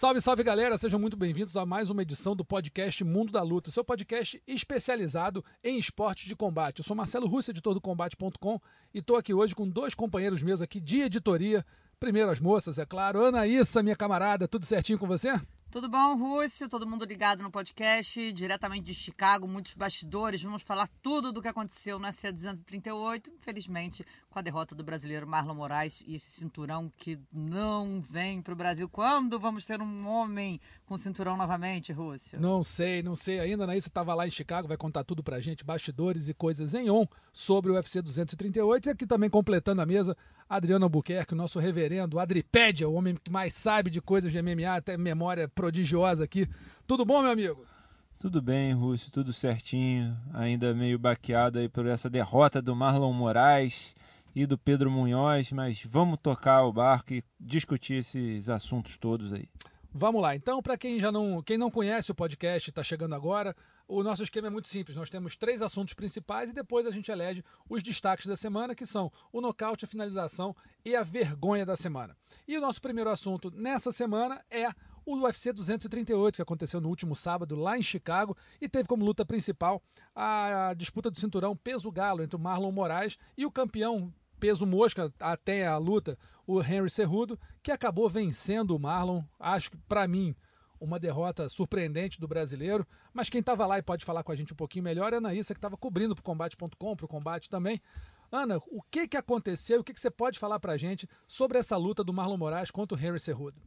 Salve, salve galera, sejam muito bem-vindos a mais uma edição do podcast Mundo da Luta, seu podcast especializado em esportes de combate. Eu sou Marcelo Russo, editor do Combate.com, e estou aqui hoje com dois companheiros meus aqui de editoria. Primeiro as moças, é claro. Anaíssa, minha camarada, tudo certinho com você? Tudo bom, Rússio? Todo mundo ligado no podcast, diretamente de Chicago, muitos bastidores. Vamos falar tudo do que aconteceu na C238, infelizmente, com a derrota do brasileiro Marlon Moraes e esse cinturão que não vem para o Brasil. Quando vamos ter um homem com cinturão novamente, Rússio? Não sei, não sei ainda. Anaíssa estava lá em Chicago, vai contar tudo pra gente, bastidores e coisas em on sobre o UFC 238. E aqui também completando a mesa, Adriano Albuquerque, o nosso reverendo Adripédia, o homem que mais sabe de coisas de MMA, até memória prodigiosa aqui. Tudo bom, meu amigo? Tudo bem, Rússio, tudo certinho. Ainda meio baqueado aí por essa derrota do Marlon Moraes e do Pedro Munhoz, mas vamos tocar o barco e discutir esses assuntos todos aí. Vamos lá. Então, para quem já não, quem não conhece o podcast, está chegando agora, o nosso esquema é muito simples. Nós temos três assuntos principais e depois a gente elege os destaques da semana, que são o nocaute, a finalização e a vergonha da semana. E o nosso primeiro assunto nessa semana é o UFC 238, que aconteceu no último sábado lá em Chicago e teve como luta principal a disputa do cinturão peso galo entre o Marlon Moraes e o campeão peso mosca até a luta, o Henry Cerrudo, que acabou vencendo o Marlon. Acho que, para mim, uma derrota surpreendente do brasileiro. Mas quem estava lá e pode falar com a gente um pouquinho melhor é a Anaísa, que estava cobrindo para o combate.com, para o combate também. Ana, o que, que aconteceu? O que, que você pode falar para a gente sobre essa luta do Marlon Moraes contra o Henry Cerrudo?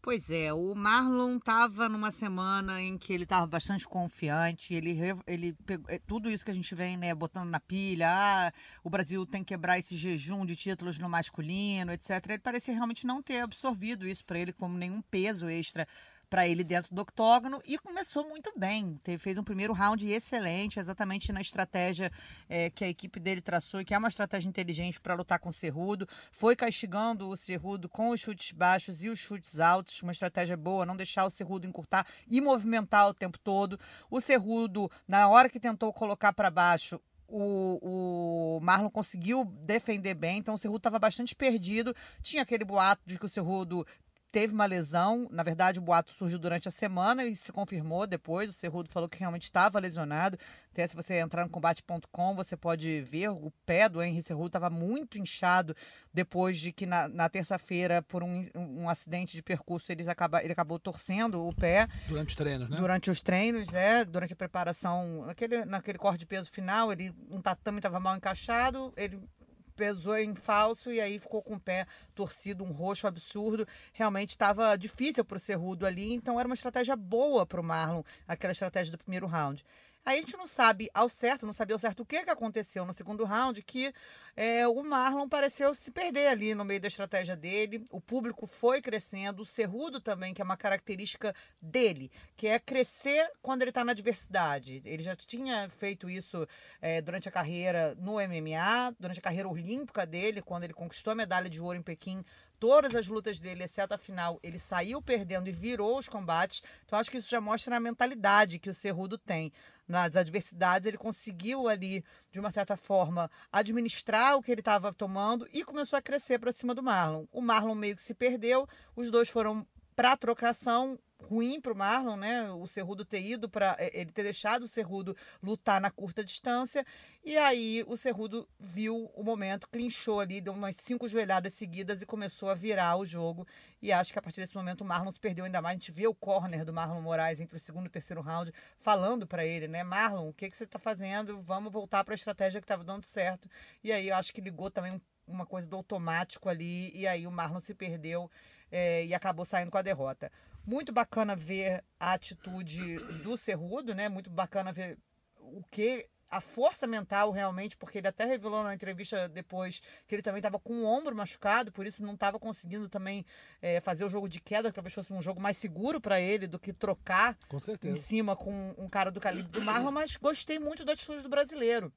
Pois é, o Marlon estava numa semana em que ele estava bastante confiante, ele, ele pegou, é, tudo isso que a gente vem né, botando na pilha, ah, o Brasil tem que quebrar esse jejum de títulos no masculino, etc. Ele parecia realmente não ter absorvido isso para ele como nenhum peso extra para ele dentro do octógono e começou muito bem. Teve, fez um primeiro round excelente, exatamente na estratégia é, que a equipe dele traçou, que é uma estratégia inteligente para lutar com o Cerrudo. Foi castigando o Cerrudo com os chutes baixos e os chutes altos, uma estratégia boa, não deixar o Cerrudo encurtar e movimentar o tempo todo. O Cerrudo, na hora que tentou colocar para baixo, o, o, Marlon conseguiu defender bem, então o Cerrudo estava bastante perdido. Tinha aquele boato de que o Cerrudo teve uma lesão. Na verdade, o boato surgiu durante a semana e se confirmou depois. O Cerrudo falou que realmente estava lesionado. Até se você entrar no combate.com, você pode ver o pé do Henry Cerrudo estava muito inchado depois de que na, na terça-feira, por um, um acidente de percurso, ele, acaba, ele acabou torcendo o pé. Durante os treinos, né? Durante os treinos, é. Durante a preparação, naquele, naquele corte de peso final, ele um tatame estava mal encaixado, ele pesou em falso e aí ficou com o pé torcido, um roxo absurdo. Realmente estava difícil para o Cerrudo ali, então era uma estratégia boa para o Marlon, aquela estratégia do primeiro round. A gente não sabe ao certo, não sabia ao certo o que, que aconteceu no segundo round, que é, o Marlon pareceu se perder ali no meio da estratégia dele. O público foi crescendo, o Cerrudo também, que é uma característica dele, que é crescer quando ele está na adversidade. Ele já tinha feito isso é, durante a carreira no MMA, durante a carreira olímpica dele, quando ele conquistou a medalha de ouro em Pequim todas as lutas dele, exceto a final, ele saiu perdendo e virou os combates. Então acho que isso já mostra a mentalidade que o Cerrudo tem. Nas adversidades, ele conseguiu ali, de uma certa forma, administrar o que ele estava tomando e começou a crescer para cima do Marlon. O Marlon meio que se perdeu, os dois foram para a trocação, ruim para o Marlon, né? O Cerrudo ter ido para é, ele ter deixado o Cerrudo lutar na curta distância. E aí o Cerrudo viu o momento, clinchou ali, deu umas cinco joelhadas seguidas e começou a virar o jogo. E acho que a partir desse momento o Marlon se perdeu ainda mais. A gente vê o corner do Marlon Moraes entre o segundo e o terceiro round falando para ele, né? Marlon, o que, que você está fazendo? Vamos voltar para a estratégia que estava dando certo. E aí eu acho que ligou também uma coisa do automático ali. E aí o Marlon se perdeu. É, e acabou saindo com a derrota. Muito bacana ver a atitude do Cerrudo, né? Muito bacana ver o que a força mental realmente, porque ele até revelou na entrevista depois que ele também estava com o ombro machucado, por isso não estava conseguindo também é, fazer o jogo de queda, que talvez fosse um jogo mais seguro para ele do que trocar em cima com um cara do calibre do Marlon, mas gostei muito da atitude do brasileiro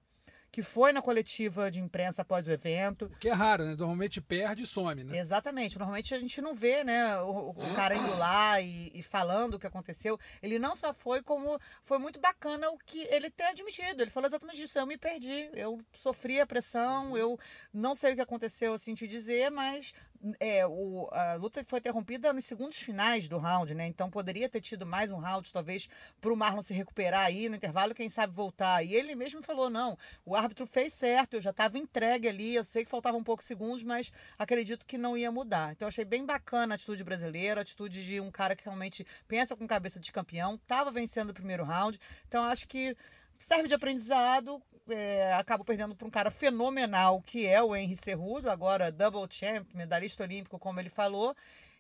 que foi na coletiva de imprensa após o evento. Que é raro, né? Normalmente perde e some, né? Exatamente. Normalmente a gente não vê, né, o, o cara indo lá e, e, falando o que aconteceu. Ele não só foi, como foi muito bacana o que ele ter admitido. Ele falou exatamente isso. Eu me perdi, eu sofri a pressão, eu não sei o que aconteceu, assim, te dizer, mas é, o, a luta foi interrompida nos segundos finais do round, né? Então poderia ter tido mais um round, talvez, para o Marlon se recuperar aí no intervalo, quem sabe voltar. E ele mesmo falou: não, o árbitro fez certo, eu já estava entregue ali, eu sei que faltavam poucos segundos, mas acredito que não ia mudar. Então achei bem bacana a atitude brasileira, a atitude de um cara que realmente pensa com cabeça de campeão, estava vencendo o primeiro round. Então acho que serve de aprendizado. É, acabo perdendo para um cara fenomenal que é o Henry Cerrudo, agora double champ, medalhista olímpico, como ele falou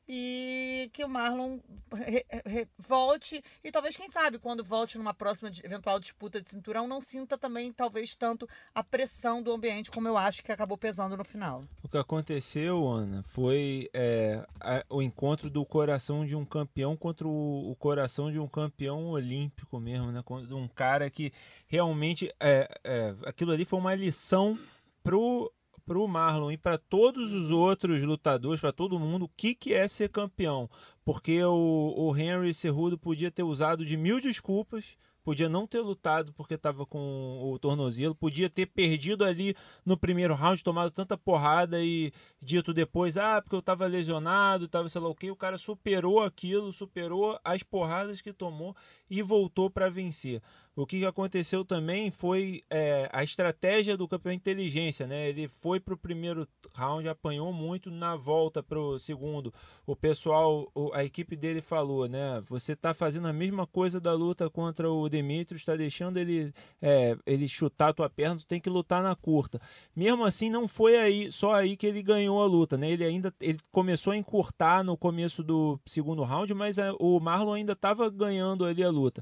e que o Marlon re, re, volte e talvez, quem sabe, quando volte numa próxima eventual disputa de cinturão, não sinta também, talvez, tanto a pressão do ambiente como eu acho que acabou pesando no final. O que aconteceu, Ana, foi é, a, o encontro do coração de um campeão contra o, o, coração de um campeão olímpico mesmo, né? Um cara que realmente é, é, aquilo ali foi uma lição pro para o Marlon e para todos os outros lutadores, para todo mundo, o que, que é ser campeão. Porque o, o Henry Cerrudo podia ter usado de mil desculpas, podia não ter lutado porque estava com o tornozelo, podia ter perdido ali no primeiro round, tomado tanta porrada e dito depois, ah, porque eu estava lesionado, estava sei lá o que, o cara superou aquilo, superou as porradas que tomou e voltou para vencer. O que aconteceu também foi é, a estratégia do campeão inteligência, né? Ele foi para o primeiro round, apanhou muito na volta para o segundo. O pessoal, a equipe dele falou, né? Você está fazendo a mesma coisa da luta contra o Demetrius, está deixando ele, é, ele chutar a tua perna, tu tem que lutar na curta. Mesmo assim, não foi aí só aí que ele ganhou a luta, né? Ele ainda ele começou a encurtar no começo do segundo round, mas a, o Marlon ainda estava ganhando ali a luta.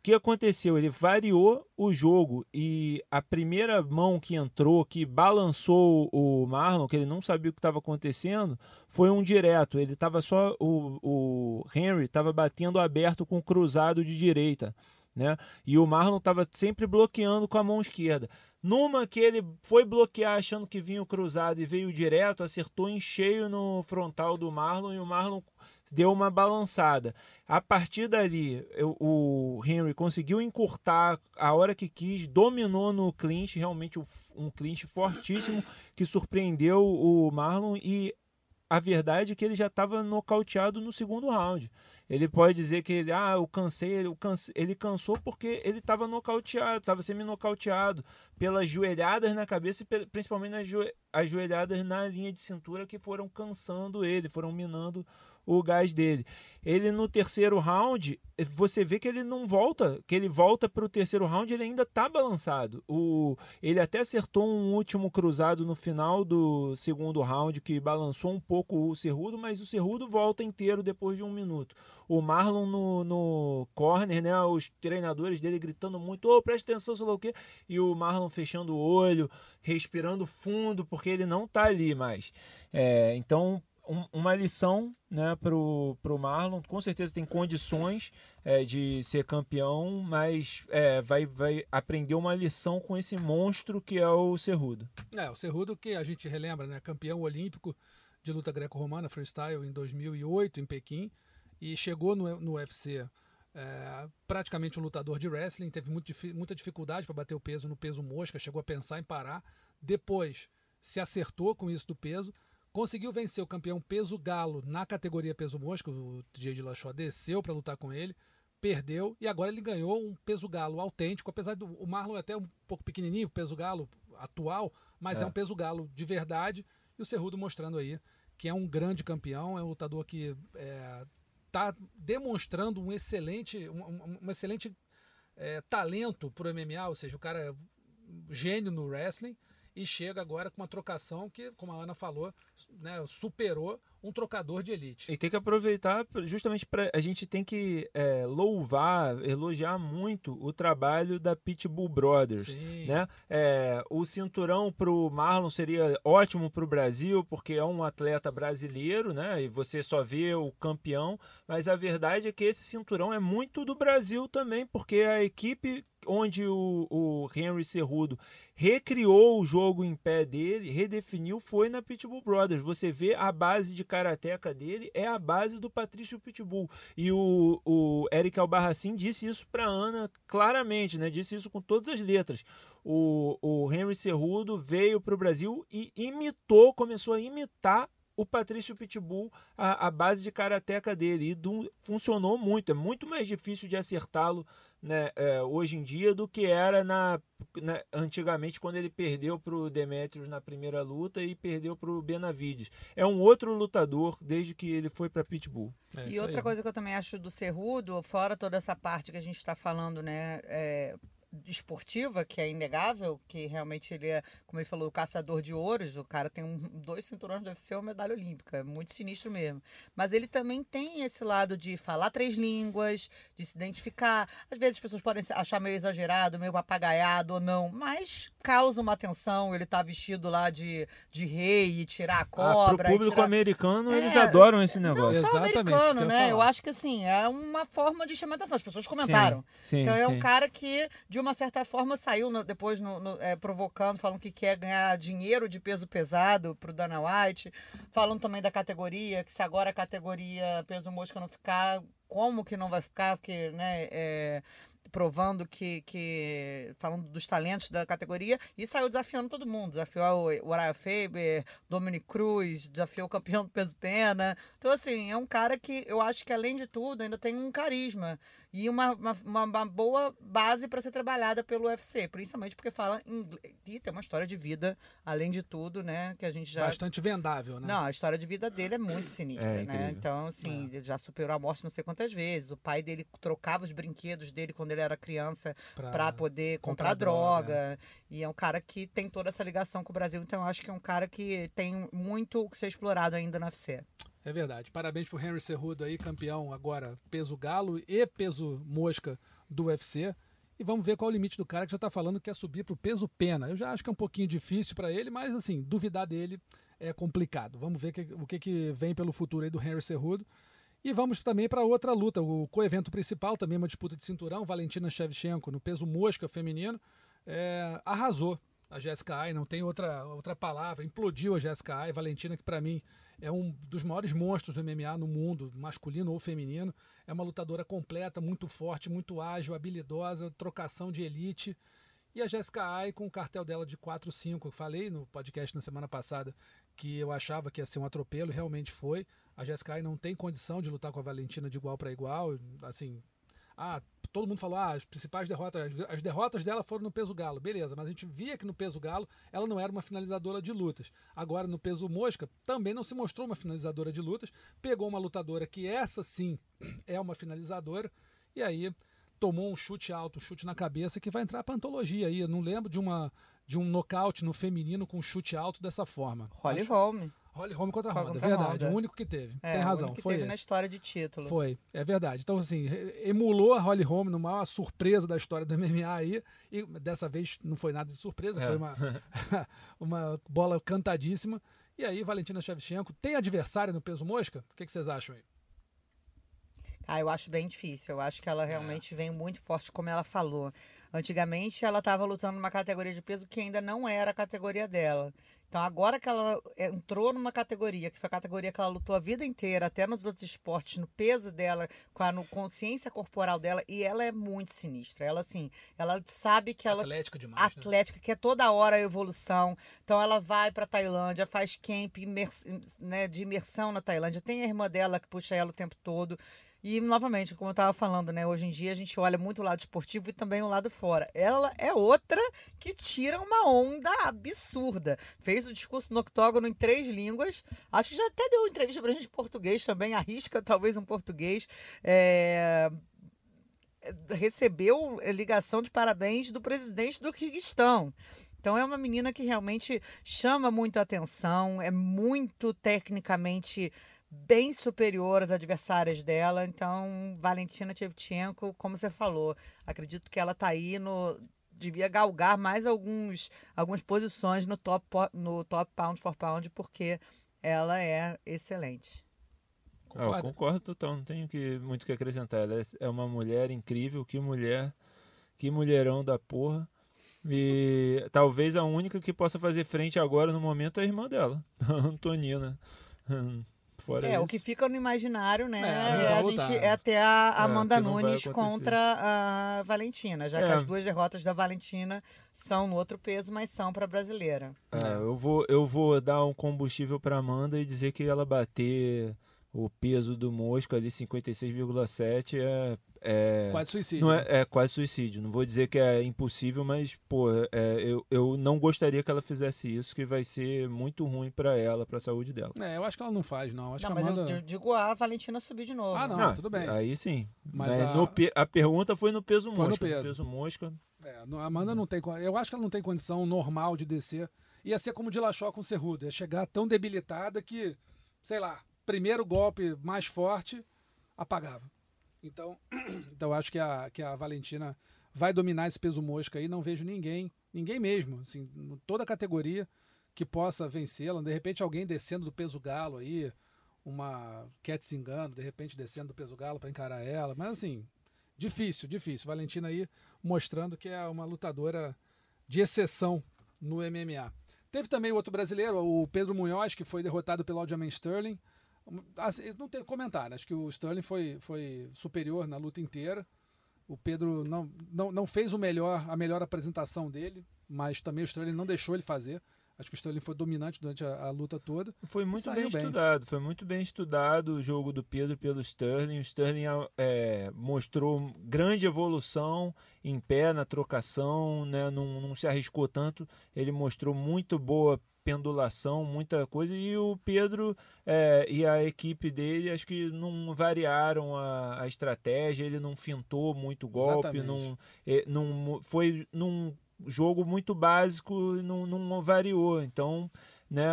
O que aconteceu? Ele variou o jogo e a primeira mão que entrou, que balançou o Marlon, que ele não sabia o que estava acontecendo, foi um direto. Ele estava só. O, o Henry estava batendo aberto com cruzado de direita. Né? E o Marlon estava sempre bloqueando com a mão esquerda. Numa que ele foi bloquear achando que vinha o cruzado e veio direto, acertou em cheio no frontal do Marlon e o Marlon deu uma balançada. A partir dali, eu, o Henry conseguiu encurtar a hora que quis, dominou no clinch, realmente um clinch fortíssimo que surpreendeu o Marlon e a verdade é que ele já estava nocauteado no segundo round. Ele pode dizer que ele, ah, eu cansei, eu cansei. ele cansou porque ele estava nocauteado, estava semi-nocauteado pelas joelhadas na cabeça e principalmente as joelhadas na linha de cintura que foram cansando ele, foram minando o gás dele. Ele no terceiro round, você vê que ele não volta, que ele volta para o terceiro round, ele ainda está balançado. O, ele até acertou um último cruzado no final do segundo round que balançou um pouco o Cerrudo, mas o Cerrudo volta inteiro depois de um minuto. O Marlon no, no corner, né, os treinadores dele gritando muito, ô, oh, presta atenção, sei lá o quê, e o Marlon fechando o olho, respirando fundo, porque ele não está ali mais. É, então, um, uma lição né, para o Marlon. Com certeza tem condições é, de ser campeão, mas é, vai, vai aprender uma lição com esse monstro que é o Cerrudo. É, o Cerrudo que a gente relembra, né, campeão olímpico de luta greco-romana freestyle em 2008 em Pequim e chegou no, no UFC é, praticamente um lutador de wrestling, teve muito, muita dificuldade para bater o peso no peso mosca, chegou a pensar em parar, depois se acertou com isso do peso Conseguiu vencer o campeão peso galo na categoria peso mosca. O TJ de Lachó desceu para lutar com ele, perdeu e agora ele ganhou um peso galo autêntico. Apesar do o Marlon é até um pouco pequenininho, o peso galo atual, mas é. é um peso galo de verdade. E o Cerrudo mostrando aí que é um grande campeão, é um lutador que está é, demonstrando um excelente, um, um excelente é, talento para o MMA, ou seja, o cara é gênio no wrestling e chega agora com uma trocação que, como a Ana falou, né, superou um trocador de elite. E tem que aproveitar justamente para a gente tem que é, louvar, elogiar muito o trabalho da Pitbull Brothers, Sim. né? É, o cinturão para o Marlon seria ótimo para o Brasil porque é um atleta brasileiro, né? E você só vê o campeão, mas a verdade é que esse cinturão é muito do Brasil também porque a equipe onde o, o Henry Cerrudo recriou o jogo em pé dele, redefiniu, foi na Pitbull Brothers. Você vê a base de karateca dele é a base do Patrício Pitbull. E o, o Eric Albarracin disse isso para Ana claramente, né? Disse isso com todas as letras. O, o Henry Cerrudo veio para o Brasil e imitou, começou a imitar o Patrício Pitbull, a, a base de karateca dele. E do, funcionou muito. É muito mais difícil de acertá-lo né, é, hoje em dia do que era na, na antigamente quando ele perdeu para o Demetrius na primeira luta e perdeu para o Benavides. É um outro lutador desde que ele foi para Pitbull. É, e outra aí. coisa que eu também acho do Cerrudo, fora toda essa parte que a gente está falando, né, é, esportiva, que é inegável, que realmente ele é, como ele falou, o caçador de ouros. O cara tem um, dois cinturões, deve ser uma medalha olímpica. É muito sinistro mesmo. Mas ele também tem esse lado de falar três línguas, de se identificar. Às vezes as pessoas podem achar meio exagerado, meio papagaiado ou não, mas causa uma atenção. Ele tá vestido lá de, de rei e tirar a cobra. Ah, pro público tirar... americano, é, eles adoram esse negócio. Não só Exatamente, americano, né? Eu acho que assim, é uma forma de chamar atenção. As pessoas comentaram. Sim, sim, então é sim. um cara que, de uma certa forma, saiu no, depois no, no, é, provocando, falando que quer ganhar dinheiro de peso pesado pro Dana White, falando também da categoria, que se agora a categoria peso mosca não ficar, como que não vai ficar, porque, né, é, provando que, que. falando dos talentos da categoria, e saiu desafiando todo mundo. Desafiou o Uriah Faber, Dominic Cruz, desafiou o campeão do peso pena. Então, assim, é um cara que eu acho que, além de tudo, ainda tem um carisma e uma, uma, uma boa base para ser trabalhada pelo UFC, principalmente porque fala inglês. E tem uma história de vida, além de tudo, né? Que a gente já. Bastante vendável, né? Não, a história de vida dele é muito sinistra, é, né? Então, assim, é. já superou a morte não sei quantas vezes. O pai dele trocava os brinquedos dele quando ele era criança para poder comprar, comprar droga. droga. E é um cara que tem toda essa ligação com o Brasil, então eu acho que é um cara que tem muito o que ser explorado ainda no UFC. É verdade. Parabéns pro Henry Cerrudo aí, campeão agora peso galo e peso mosca do UFC. E vamos ver qual é o limite do cara que já está falando que quer subir pro peso pena. Eu já acho que é um pouquinho difícil para ele, mas assim, duvidar dele é complicado. Vamos ver que, o que, que vem pelo futuro aí do Henry Cerrudo. E vamos também para outra luta, o coevento principal, também uma disputa de cinturão, Valentina Shevchenko no peso mosca feminino, é, arrasou a Jessica Ai, não tem outra, outra palavra, implodiu a Jessica Ai, Valentina que para mim é um dos maiores monstros do MMA no mundo, masculino ou feminino. É uma lutadora completa, muito forte, muito ágil, habilidosa, trocação de elite. E a Jessica Ai com o cartel dela de 4-5. Eu falei no podcast na semana passada que eu achava que ia ser um atropelo, realmente foi. A Jessica Ai não tem condição de lutar com a Valentina de igual para igual. Assim, ah, todo mundo falou, ah, as principais derrotas, as derrotas dela foram no peso galo, beleza, mas a gente via que no peso galo ela não era uma finalizadora de lutas. Agora no peso mosca também não se mostrou uma finalizadora de lutas, pegou uma lutadora que essa sim é uma finalizadora e aí tomou um chute alto, um chute na cabeça que vai entrar para antologia aí. Eu não lembro de uma de um nocaute no feminino com um chute alto dessa forma. Holly Holm. Holly Holm contra Honda, é verdade. O único que teve. É, Tem razão. O único que foi teve esse. na história de título. Foi, é verdade. Então, assim, emulou a Holly Holm numa surpresa da história do MMA aí. E dessa vez não foi nada de surpresa, é. foi uma, uma bola cantadíssima. E aí, Valentina Shevchenko tem adversário no peso mosca? O que, que vocês acham aí? Ah, eu acho bem difícil. Eu acho que ela realmente é. vem muito forte, como ela falou. Antigamente ela estava lutando numa categoria de peso que ainda não era a categoria dela. Então, agora que ela entrou numa categoria, que foi a categoria que ela lutou a vida inteira, até nos outros esportes, no peso dela, com a no consciência corporal dela, e ela é muito sinistra. Ela, assim, ela sabe que ela. Atlética demais. Né? Atlética, né? que é toda hora a evolução. Então, ela vai para Tailândia, faz camp imers, né, de imersão na Tailândia. Tem a irmã dela que puxa ela o tempo todo. E, novamente, como eu estava falando, né? Hoje em dia a gente olha muito o lado esportivo e também o lado fora. Ela é outra que tira uma onda absurda. Fez o discurso no octógono em três línguas. Acho que já até deu entrevista pra gente em português também. Arrisca talvez um português. É recebeu ligação de parabéns do presidente do Kirguistão. Então é uma menina que realmente chama muito atenção, é muito tecnicamente bem superior às adversárias dela. Então, Valentina Shevchenko, como você falou, acredito que ela está aí no devia galgar mais alguns algumas posições no top no top pound for pound porque ela é excelente. Concordo, ah, concordo total, não tenho que, muito que acrescentar. Ela é, é uma mulher incrível, que mulher, que mulherão da porra. E talvez a única que possa fazer frente agora no momento é a irmã dela, a Antonina. Fora É, isso. o que fica no imaginário, né? É, É, a, gente, é até a É, Amanda que vai Nunes contra a Valentina, já que É. as duas derrotas da Valentina são no outro peso, mas são para brasileira. É, eu vou, eu vou dar um combustível para Amanda e dizer que ela bater o peso do Mosca ali 56,7 é, é Quase suicídio. não é, é quase suicídio. Não vou dizer que é impossível, mas pô, é, eu, eu não gostaria que ela fizesse isso, que vai ser muito ruim para ela, para a saúde dela. É, eu acho que ela não faz, não. Acho não, que mas Amanda... eu di- digo a Valentina subir de novo. Ah, não. tudo bem. Aí sim. Mas Mas a- no a... pergunta foi no peso Foi no mosca. peso. mosca. É, no- a Amanda não tem. Eu acho que ela não tem condição normal de descer. Ia ser como de Dilachó com o Cerrudo. Ia chegar tão debilitada que, sei lá, primeiro golpe mais forte, apagava. Então, então acho que a, que a Valentina vai dominar esse peso mosca aí. Não vejo ninguém, ninguém mesmo, assim, toda a categoria que possa vencê-la. De repente, alguém descendo do peso galo aí, uma Cat Zingano, de repente descendo do peso galo para encarar ela. Mas assim, difícil, difícil. Valentina aí mostrando que é uma lutadora de exceção no MMA. Teve também o outro brasileiro, o Pedro Munhoz, que foi derrotado pelo Aljamain Sterling. Assim, não tem comentário, acho que o Sterling foi, foi superior na luta inteira. O Pedro não, não, não fez o melhor, a melhor apresentação dele, mas também o Sterling não deixou ele fazer. Acho que o Sterling foi dominante durante a, a luta toda. Foi muito bem, bem. estudado, foi muito bem estudado o jogo do Pedro pelo Sterling. O Sterling é, mostrou grande evolução em pé na trocação, né? não, não se arriscou tanto. Ele mostrou muito boa pendulação, muita coisa. E o Pedro é, e a equipe dele acho que não variaram a, a estratégia. Ele não fintou muito golpe, Exatamente. não, é, não foi num jogo muito básico, não, não variou. Então né?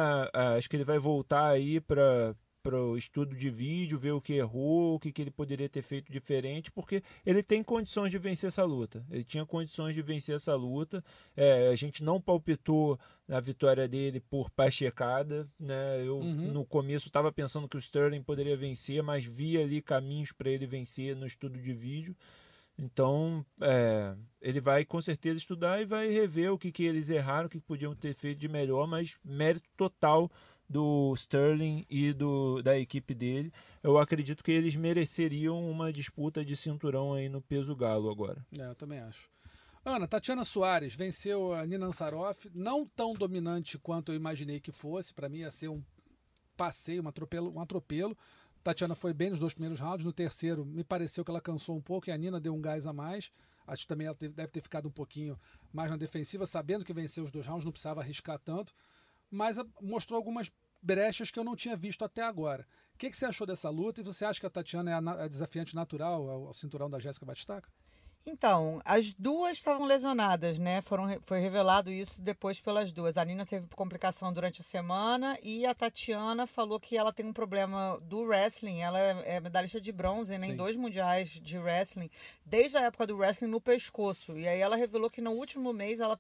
Acho que ele vai voltar aí para para o estudo de vídeo, ver o que errou, o que, que ele poderia ter feito diferente, porque ele tem condições de vencer essa luta. Ele tinha condições de vencer essa luta. É, a gente não palpitou na vitória dele por pachecada, né? Eu Uhum. no começo estava pensando que o Sterling poderia vencer, mas vi ali caminhos para ele vencer no estudo de vídeo. Então, é, ele vai com certeza estudar e vai rever o que, que eles erraram, o que podiam ter feito de melhor, mas mérito total do Sterling e do, da equipe dele. Eu acredito que eles mereceriam uma disputa de cinturão aí no peso galo agora. É, eu também acho. Ana, Tatiana Soares venceu a Nina Ansaroff, não tão dominante quanto eu imaginei que fosse. Para mim ia ser um passeio, um atropelo, um atropelo. Tatiana foi bem nos dois primeiros rounds, no terceiro me pareceu que ela cansou um pouco e a Nina deu um gás a mais. Acho que também ela deve ter ficado um pouquinho mais na defensiva, sabendo que venceu os dois rounds, não precisava arriscar tanto. Mas a- mostrou algumas brechas que eu não tinha visto até agora. O que, que você achou dessa luta e você acha que a Tatiana é a, desafiante natural ao cinturão da Jéssica Batistaca? Então, as duas estavam lesionadas, né? Foram, foi revelado isso depois pelas duas. A Nina teve complicação durante a semana e a Tatiana falou que ela tem um problema do wrestling. Ela é, medalhista de bronze né, em dois mundiais de wrestling, desde a época do wrestling no pescoço. E aí ela revelou que no último mês ela,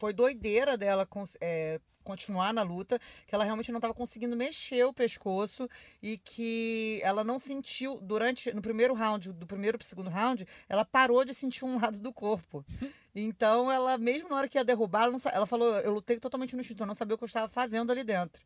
foi doideira dela é, continuar na luta, que ela realmente não estava conseguindo mexer o pescoço e que ela não sentiu durante no primeiro round, do primeiro para o segundo round, ela parou de sentir um lado do corpo. Então ela mesmo na hora que ia derrubar, ela, não ela falou, eu lutei totalmente no instinto, eu não sabia o que eu estava fazendo ali dentro.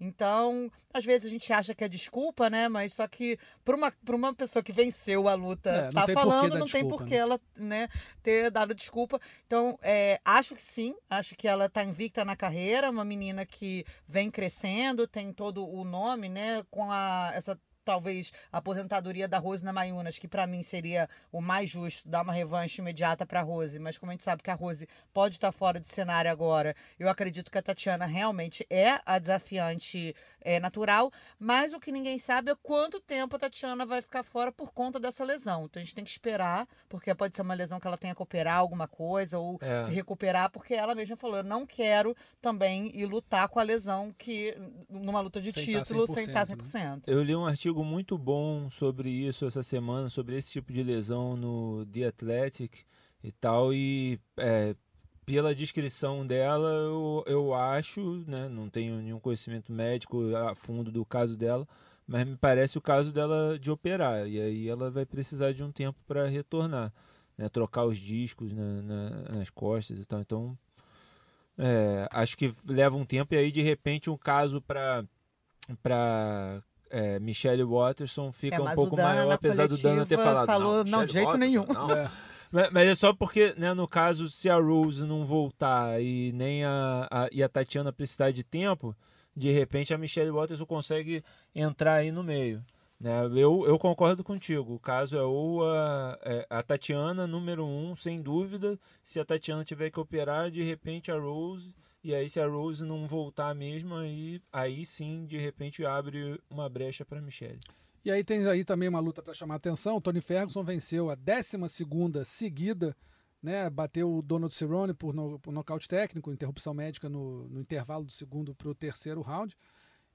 Então, às vezes a gente acha que é desculpa, né? Mas só que para uma, pra uma pessoa que venceu a luta É, tá tem falando, não tem desculpa, por que né? ela né, ter dado desculpa. Então, é, acho que sim, acho que ela está invicta na carreira, uma menina que vem crescendo, tem todo o nome, né? Com a, essa talvez a aposentadoria da Rose Namayunas, que para mim seria o mais justo, dar uma revanche imediata para Rose, mas como a gente sabe que a Rose pode estar fora de cenário agora, eu acredito que a Tatiana realmente é a desafiante é, natural, mas o que ninguém sabe é quanto tempo a Tatiana vai ficar fora por conta dessa lesão. Então a gente tem que esperar, porque pode ser uma lesão que ela tenha que operar alguma coisa ou É. se recuperar, porque ela mesma falou, eu não quero também ir lutar com a lesão que numa luta de Sem tá título sem 100%, estar né? 100%. Eu li um artigo muito bom sobre isso essa semana, sobre esse tipo de lesão no The Athletic e tal, e é, pela descrição dela, eu, eu acho, né, não tenho nenhum conhecimento médico a fundo do caso dela, mas me parece o caso dela de operar, e aí ela vai precisar de um tempo para retornar, né, trocar os discos na- na- nas costas e tal, então é, acho que leva um tempo, e aí de repente um caso para para é, Michelle Watterson fica É, um pouco maior, apesar do Dana ter falado. falou, não, de Michelle jeito nenhum." Não." É. Mas, mas é só porque, né, no caso, se a Rose não voltar e nem a, a- e a Tatiana precisar de tempo, de repente a Michelle Watterson consegue entrar aí no meio. Né? Eu, eu concordo contigo. O caso é ou a, é, a Tatiana, número um, sem dúvida. Se a Tatiana tiver que operar, de repente a Rose. E aí, se a Rose não voltar mesmo, aí, aí sim, de repente, abre uma brecha para Michelle. E aí tem aí também uma luta para chamar a atenção. O Tony Ferguson venceu a 12 seguida, né? Bateu o Donald Cerrone por, no, por nocaute técnico, interrupção médica no, no intervalo do segundo para o terceiro round.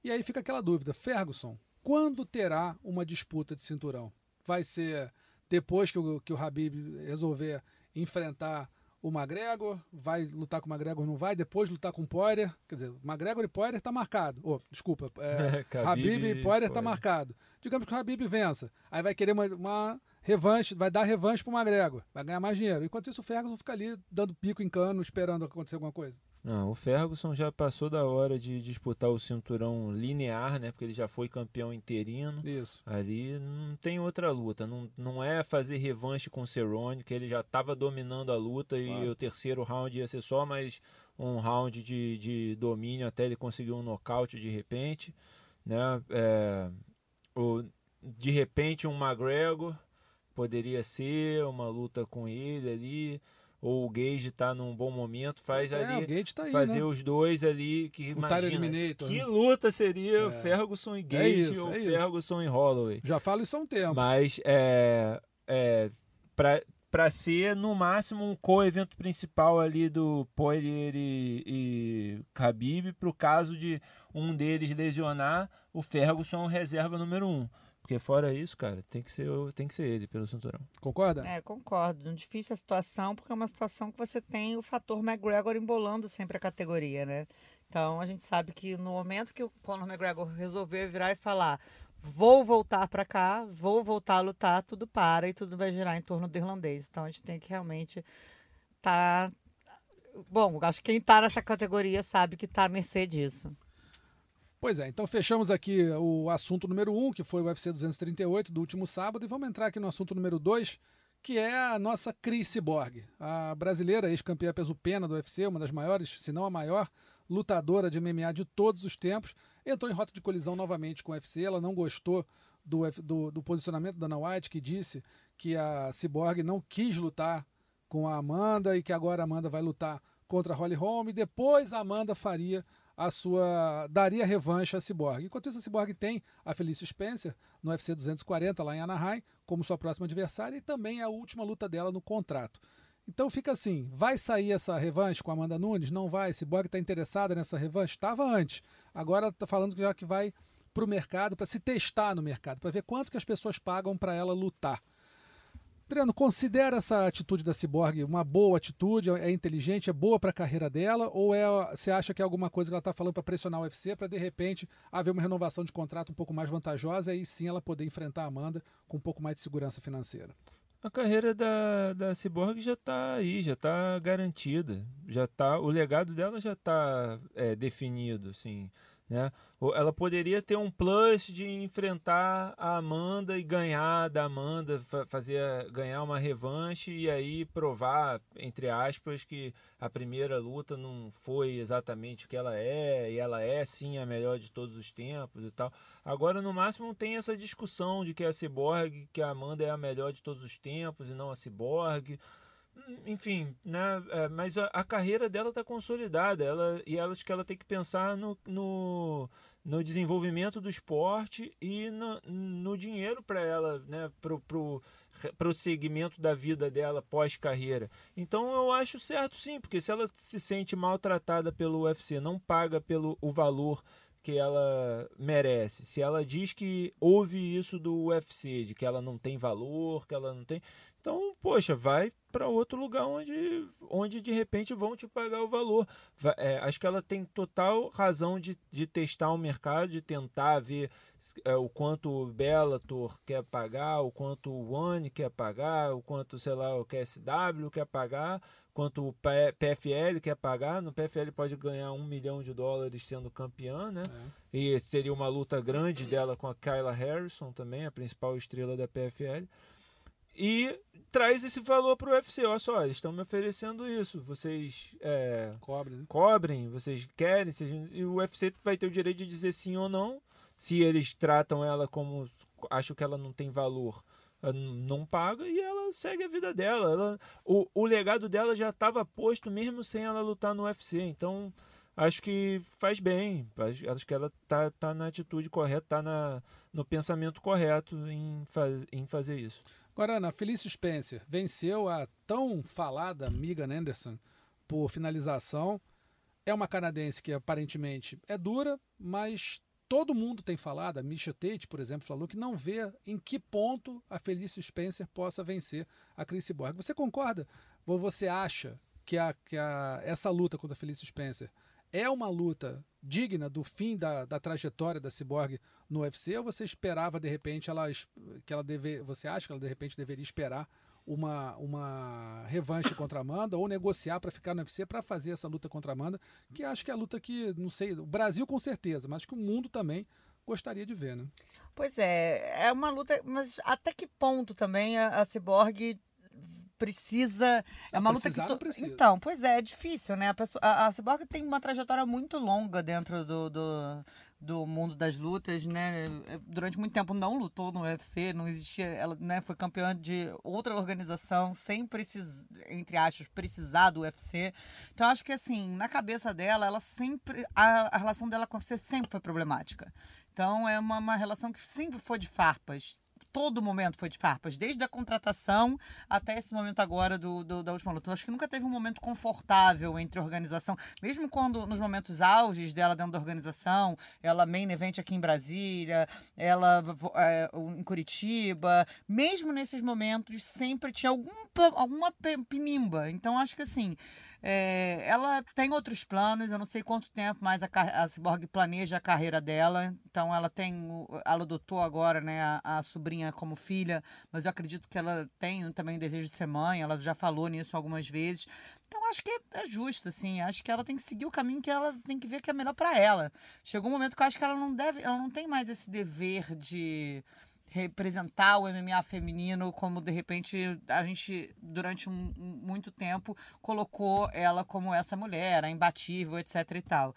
E aí fica aquela dúvida: Ferguson, quando terá uma disputa de cinturão? Vai ser depois que o, que o Habib resolver enfrentar o McGregor? Vai lutar com o McGregor? Não vai? Depois lutar com o Poirier? Quer dizer, McGregor e Poirier tá marcado. Oh, desculpa, é, Khabib Habib e Poirier tá Poirier. marcado. Digamos que o Habib vença. Aí vai querer uma, uma revanche, vai dar revanche pro McGregor. Vai ganhar mais dinheiro. Enquanto isso, o Ferguson fica ali dando pico em cano, esperando acontecer alguma coisa. Não, o Ferguson já passou da hora de disputar o cinturão linear, né? Porque ele já foi campeão interino. Isso. Ali não tem outra luta. Não, não é fazer revanche com o Cerrone, que ele já estava dominando a luta Claro. e o terceiro round ia ser só mais um round de, de domínio até ele conseguir um nocaute de repente. Né? É, o, de repente um McGregor poderia ser uma luta com ele ali. Ou o Gage está num bom momento, faz é, ali tá aí, fazer né? os dois ali que O imagina que né? luta seria É. Ferguson e Gage isso, ou é isso. Ferguson e Holloway Já falo isso há um tempo. mas é, é para para ser no máximo um co-evento principal ali do Poirier e, e Khabib para o caso de um deles lesionar o Ferguson é reserva número um porque fora isso cara tem que ser tem que ser ele pelo cinturão Concorda? É, concordo. Difícil a situação, porque é uma situação que você tem o fator McGregor embolando sempre a categoria, né? Então a gente sabe que no momento que o Conor McGregor resolver virar e falar vou voltar para cá, vou voltar a lutar, tudo para e tudo vai girar em torno do irlandês. Então a gente tem que realmente tá Bom, acho que quem tá nessa categoria sabe que tá à mercê disso. Pois é, então fechamos aqui o assunto número 1, um, que foi o UFC 238 do último sábado, e vamos entrar aqui no assunto número 2, que é a nossa Cris Cyborg, a brasileira ex-campeã peso pena do UFC, uma das maiores, se não a maior, lutadora de MMA de todos os tempos, entrou em rota de colisão novamente com o UFC, ela não gostou do, do, do posicionamento da Dana White, que disse que a Cyborg não quis lutar com a Amanda e que agora a Amanda vai lutar contra a Holly Holm e depois a Amanda faria a sua daria revanche à Cyborg. Enquanto isso, a Cyborg tem a Felicia Spencer no UFC 240 lá em Anaheim como sua próxima adversária e também é a última luta dela no contrato. Então fica assim, vai sair essa revanche com a Amanda Nunes? Não vai. Cyborg está interessada nessa revanche? Estava antes. Agora está falando que já que vai para o mercado para se testar no mercado, para ver quanto que as pessoas pagam para ela lutar. Adriano, considera essa atitude da Cyborg uma boa atitude? É inteligente? É boa para a carreira dela? Ou é, você acha que é alguma coisa que ela está falando para pressionar o UFC para de repente haver uma renovação de contrato um pouco mais vantajosa e sim ela poder enfrentar a Amanda com um pouco mais de segurança financeira? a carreira da, da Cyborg já está aí, já está garantida, já tá, o legado dela já está definido, assim, né? Ela poderia ter um plus de enfrentar a Amanda e ganhar da Amanda, fa- fazer ganhar uma revanche e aí provar, entre aspas, que a primeira luta não foi exatamente o que ela é e ela é sim a melhor de todos os tempos e tal. Agora, no máximo, tem essa discussão de que a Cyborg, que a Amanda é a melhor de todos os tempos e não a Cyborg. Enfim, né? é, mas a, a carreira dela está consolidada ela, e ela, acho que ela tem que pensar no, no, no desenvolvimento do esporte e no, no dinheiro para ela, né? Pro, pro, pro segmento da vida dela pós-carreira. Então eu acho certo sim, porque se ela se sente maltratada pelo UFC, não paga pelo o valor que ela merece. Se ela diz que houve isso do UFC, de que ela não tem valor, que ela não tem. Então, poxa, vai para outro lugar onde, onde de repente vão te pagar o valor. É, acho que ela tem total razão de, de testar o mercado, de tentar ver é, o quanto o Bellator quer pagar, o quanto o One quer pagar, o quanto, sei lá, o KSW quer pagar, quanto o PFL quer pagar. No PFL pode ganhar um milhão de dólares sendo campeã, né? É. E seria uma luta grande dela com a Kyla Harrison também, a principal estrela da PFL. E traz esse valor para o UFC. Olha só, eles estão me oferecendo isso. Vocês é, cobrem, né? cobrem, vocês querem. Vocês... E o UFC vai ter o direito de dizer sim ou não. Se eles tratam ela como. Acham que ela não tem valor não paga e ela segue a vida dela. Ela, o, o legado dela já estava posto mesmo sem ela lutar no UFC. Então, acho que faz bem. Acho que ela tá, tá na atitude correta, tá na, no pensamento correto em, faz, em fazer isso. Agora, Ana, Felício Spencer venceu a tão falada Megan Anderson por finalização. É uma canadense que aparentemente é dura, mas todo mundo tem falado, a Misha Tate, por exemplo, falou que não vê em que ponto a Felice Spencer possa vencer a Chris Borg. Você concorda? Ou você acha que, a, que a, essa luta contra a Felice Spencer é uma luta digna do fim da, da trajetória da Cyborg no UFC ou você esperava de repente ela que ela deve, você acha que ela de repente deveria esperar uma, uma revanche contra a Amanda ou negociar para ficar no UFC para fazer essa luta contra a Amanda, que acho que é a luta que, não sei, o Brasil com certeza, mas que o mundo também gostaria de ver, né? Pois é, é uma luta, mas até que ponto também a, a Cyborg precisa. É uma luta que. Tu... Então, pois é, é difícil, né? A, pessoa, a, a Cyborg tem uma trajetória muito longa dentro do, do, do mundo das lutas, né? Durante muito tempo não lutou no UFC, não existia, ela né, foi campeã de outra organização sem precisar, entre aspas, precisar do UFC. Então acho que assim, na cabeça dela, ela sempre a, a relação dela com o UFC sempre foi problemática. Então é uma, uma relação que sempre foi de farpas todo momento foi de farpas, desde a contratação até esse momento agora do, do da última luta. Eu acho que nunca teve um momento confortável entre organização, mesmo quando nos momentos auges dela dentro da organização, ela main event aqui em Brasília, ela é, em Curitiba, mesmo nesses momentos sempre tinha algum, alguma pinimba. Então acho que assim, é, ela tem outros planos, eu não sei quanto tempo mais a, a Cyborg planeja a carreira dela. Então ela tem. Ela adotou agora né, a, a, sobrinha como filha, mas eu acredito que ela tem também o desejo de ser mãe, ela já falou nisso algumas vezes. Então acho que é justo, assim. Acho que ela tem que seguir o caminho que ela tem que ver que é melhor para ela. Chegou um momento que eu acho que ela não deve, ela não tem mais esse dever de representar o MMA feminino como de repente a gente durante um, muito tempo colocou ela como essa mulher, a imbatível, etc e tal.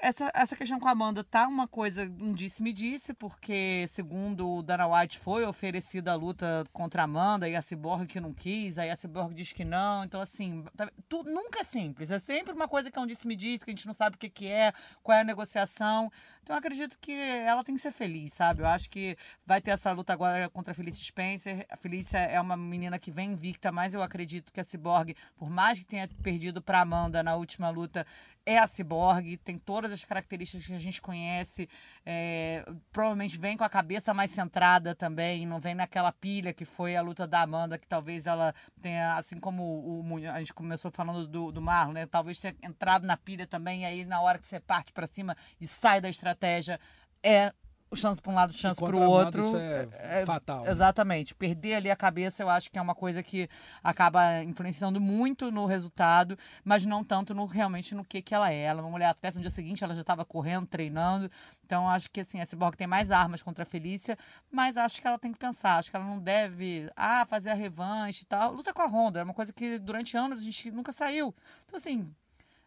Essa, essa questão com a Amanda tá uma coisa, um disse-me-disse, porque segundo o Dana White foi oferecida a luta contra a Amanda e a Cyborg que não quis, aí a Cyborg diz que não. Então, assim, tá, tu, nunca é simples. É sempre uma coisa que é um disse-me-disse, que a gente não sabe o que, que é, qual é a negociação. Então, eu acredito que ela tem que ser feliz, sabe? Eu acho que vai ter essa luta agora contra a Felicia Spencer. A Felícia é uma menina que vem invicta, mas eu acredito que a Cyborg, por mais que tenha perdido para Amanda na última luta, é a Cyborg, tem todas as características que a gente conhece, é, provavelmente vem com a cabeça mais centrada também, não vem naquela pilha que foi a luta da Amanda, que talvez ela tenha, assim como o, a gente começou falando do, do Marlon, né, talvez tenha entrado na pilha também, e aí na hora que você parte para cima e sai da estratégia, é chance para um lado, chance para o outro. É, é fatal. Né? Exatamente. Perder ali a cabeça, eu acho que é uma coisa que acaba influenciando muito no resultado, mas não tanto no realmente no que, que ela é. Ela é uma mulher atleta, no dia seguinte ela já estava correndo, treinando. Então, acho que assim, a Cyborg tem mais armas contra a Felícia, mas acho que ela tem que pensar. Acho que ela não deve ah, fazer a revanche e tal. Luta com a Honda, é uma coisa que durante anos a gente nunca saiu. Então, assim,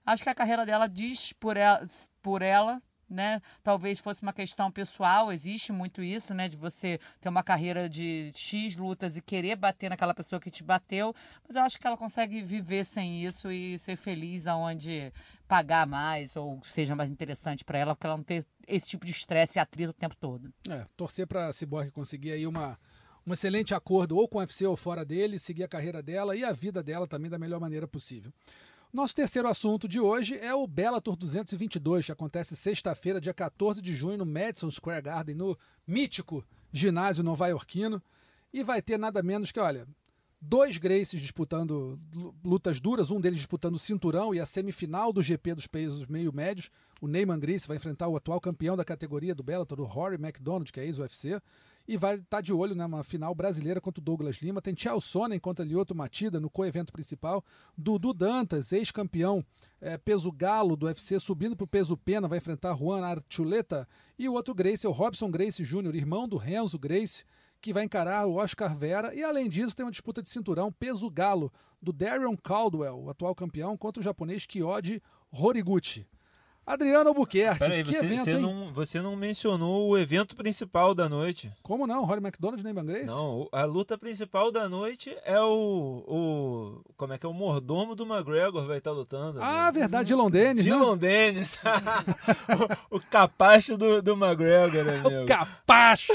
acho que a carreira dela diz por ela, por ela né? Talvez fosse uma questão pessoal, existe muito isso, né? De você ter uma carreira de X lutas e querer bater naquela pessoa que te bateu, mas eu acho que ela consegue viver sem isso e ser feliz aonde pagar mais ou seja mais interessante para ela, porque ela não tem esse tipo de estresse e atrito o tempo todo. É, torcer para Cyborg conseguir aí uma um excelente acordo ou com o UFC ou fora dele, seguir a carreira dela e a vida dela também da melhor maneira possível. Nosso terceiro assunto de hoje é o Bellator 222, que acontece sexta-feira, dia 14 de junho, no Madison Square Garden, no mítico ginásio nova-iorquino. E vai ter nada menos que, olha, dois Gracies disputando lutas duras, um deles disputando o cinturão e a semifinal do GP dos pesos meio médios. O Neyman Gracie vai enfrentar o atual campeão da categoria do Bellator, o Rory McDonald, que é ex-UFC, e vai estar tá de olho numa final brasileira contra o Douglas Lima. Tem Tchau Sonnen contra Lyoto Matida no co-evento principal. Dudu Dantas, ex-campeão é, peso galo do UFC, subindo para o peso pena, vai enfrentar Juan Archuleta. E o outro Gracie é o Robson Gracie Jr., irmão do Renzo Gracie, que vai encarar o Oscar Vera. E além disso, tem uma disputa de cinturão peso galo do Darion Caldwell, o atual campeão, contra o japonês Kyoji Horiguchi. Adriano Albuquerque. Peraí, você, evento, você, não, você não mencionou o evento principal da noite. Como não? Rory McDonald nem Grace? Não, a luta principal da noite é o, o. Como é que é? O mordomo do McGregor vai estar lutando. Ah, verdade, Dylan Dennis. Dylan Dennis. o, o capacho do, do McGregor, amigo. O capacho!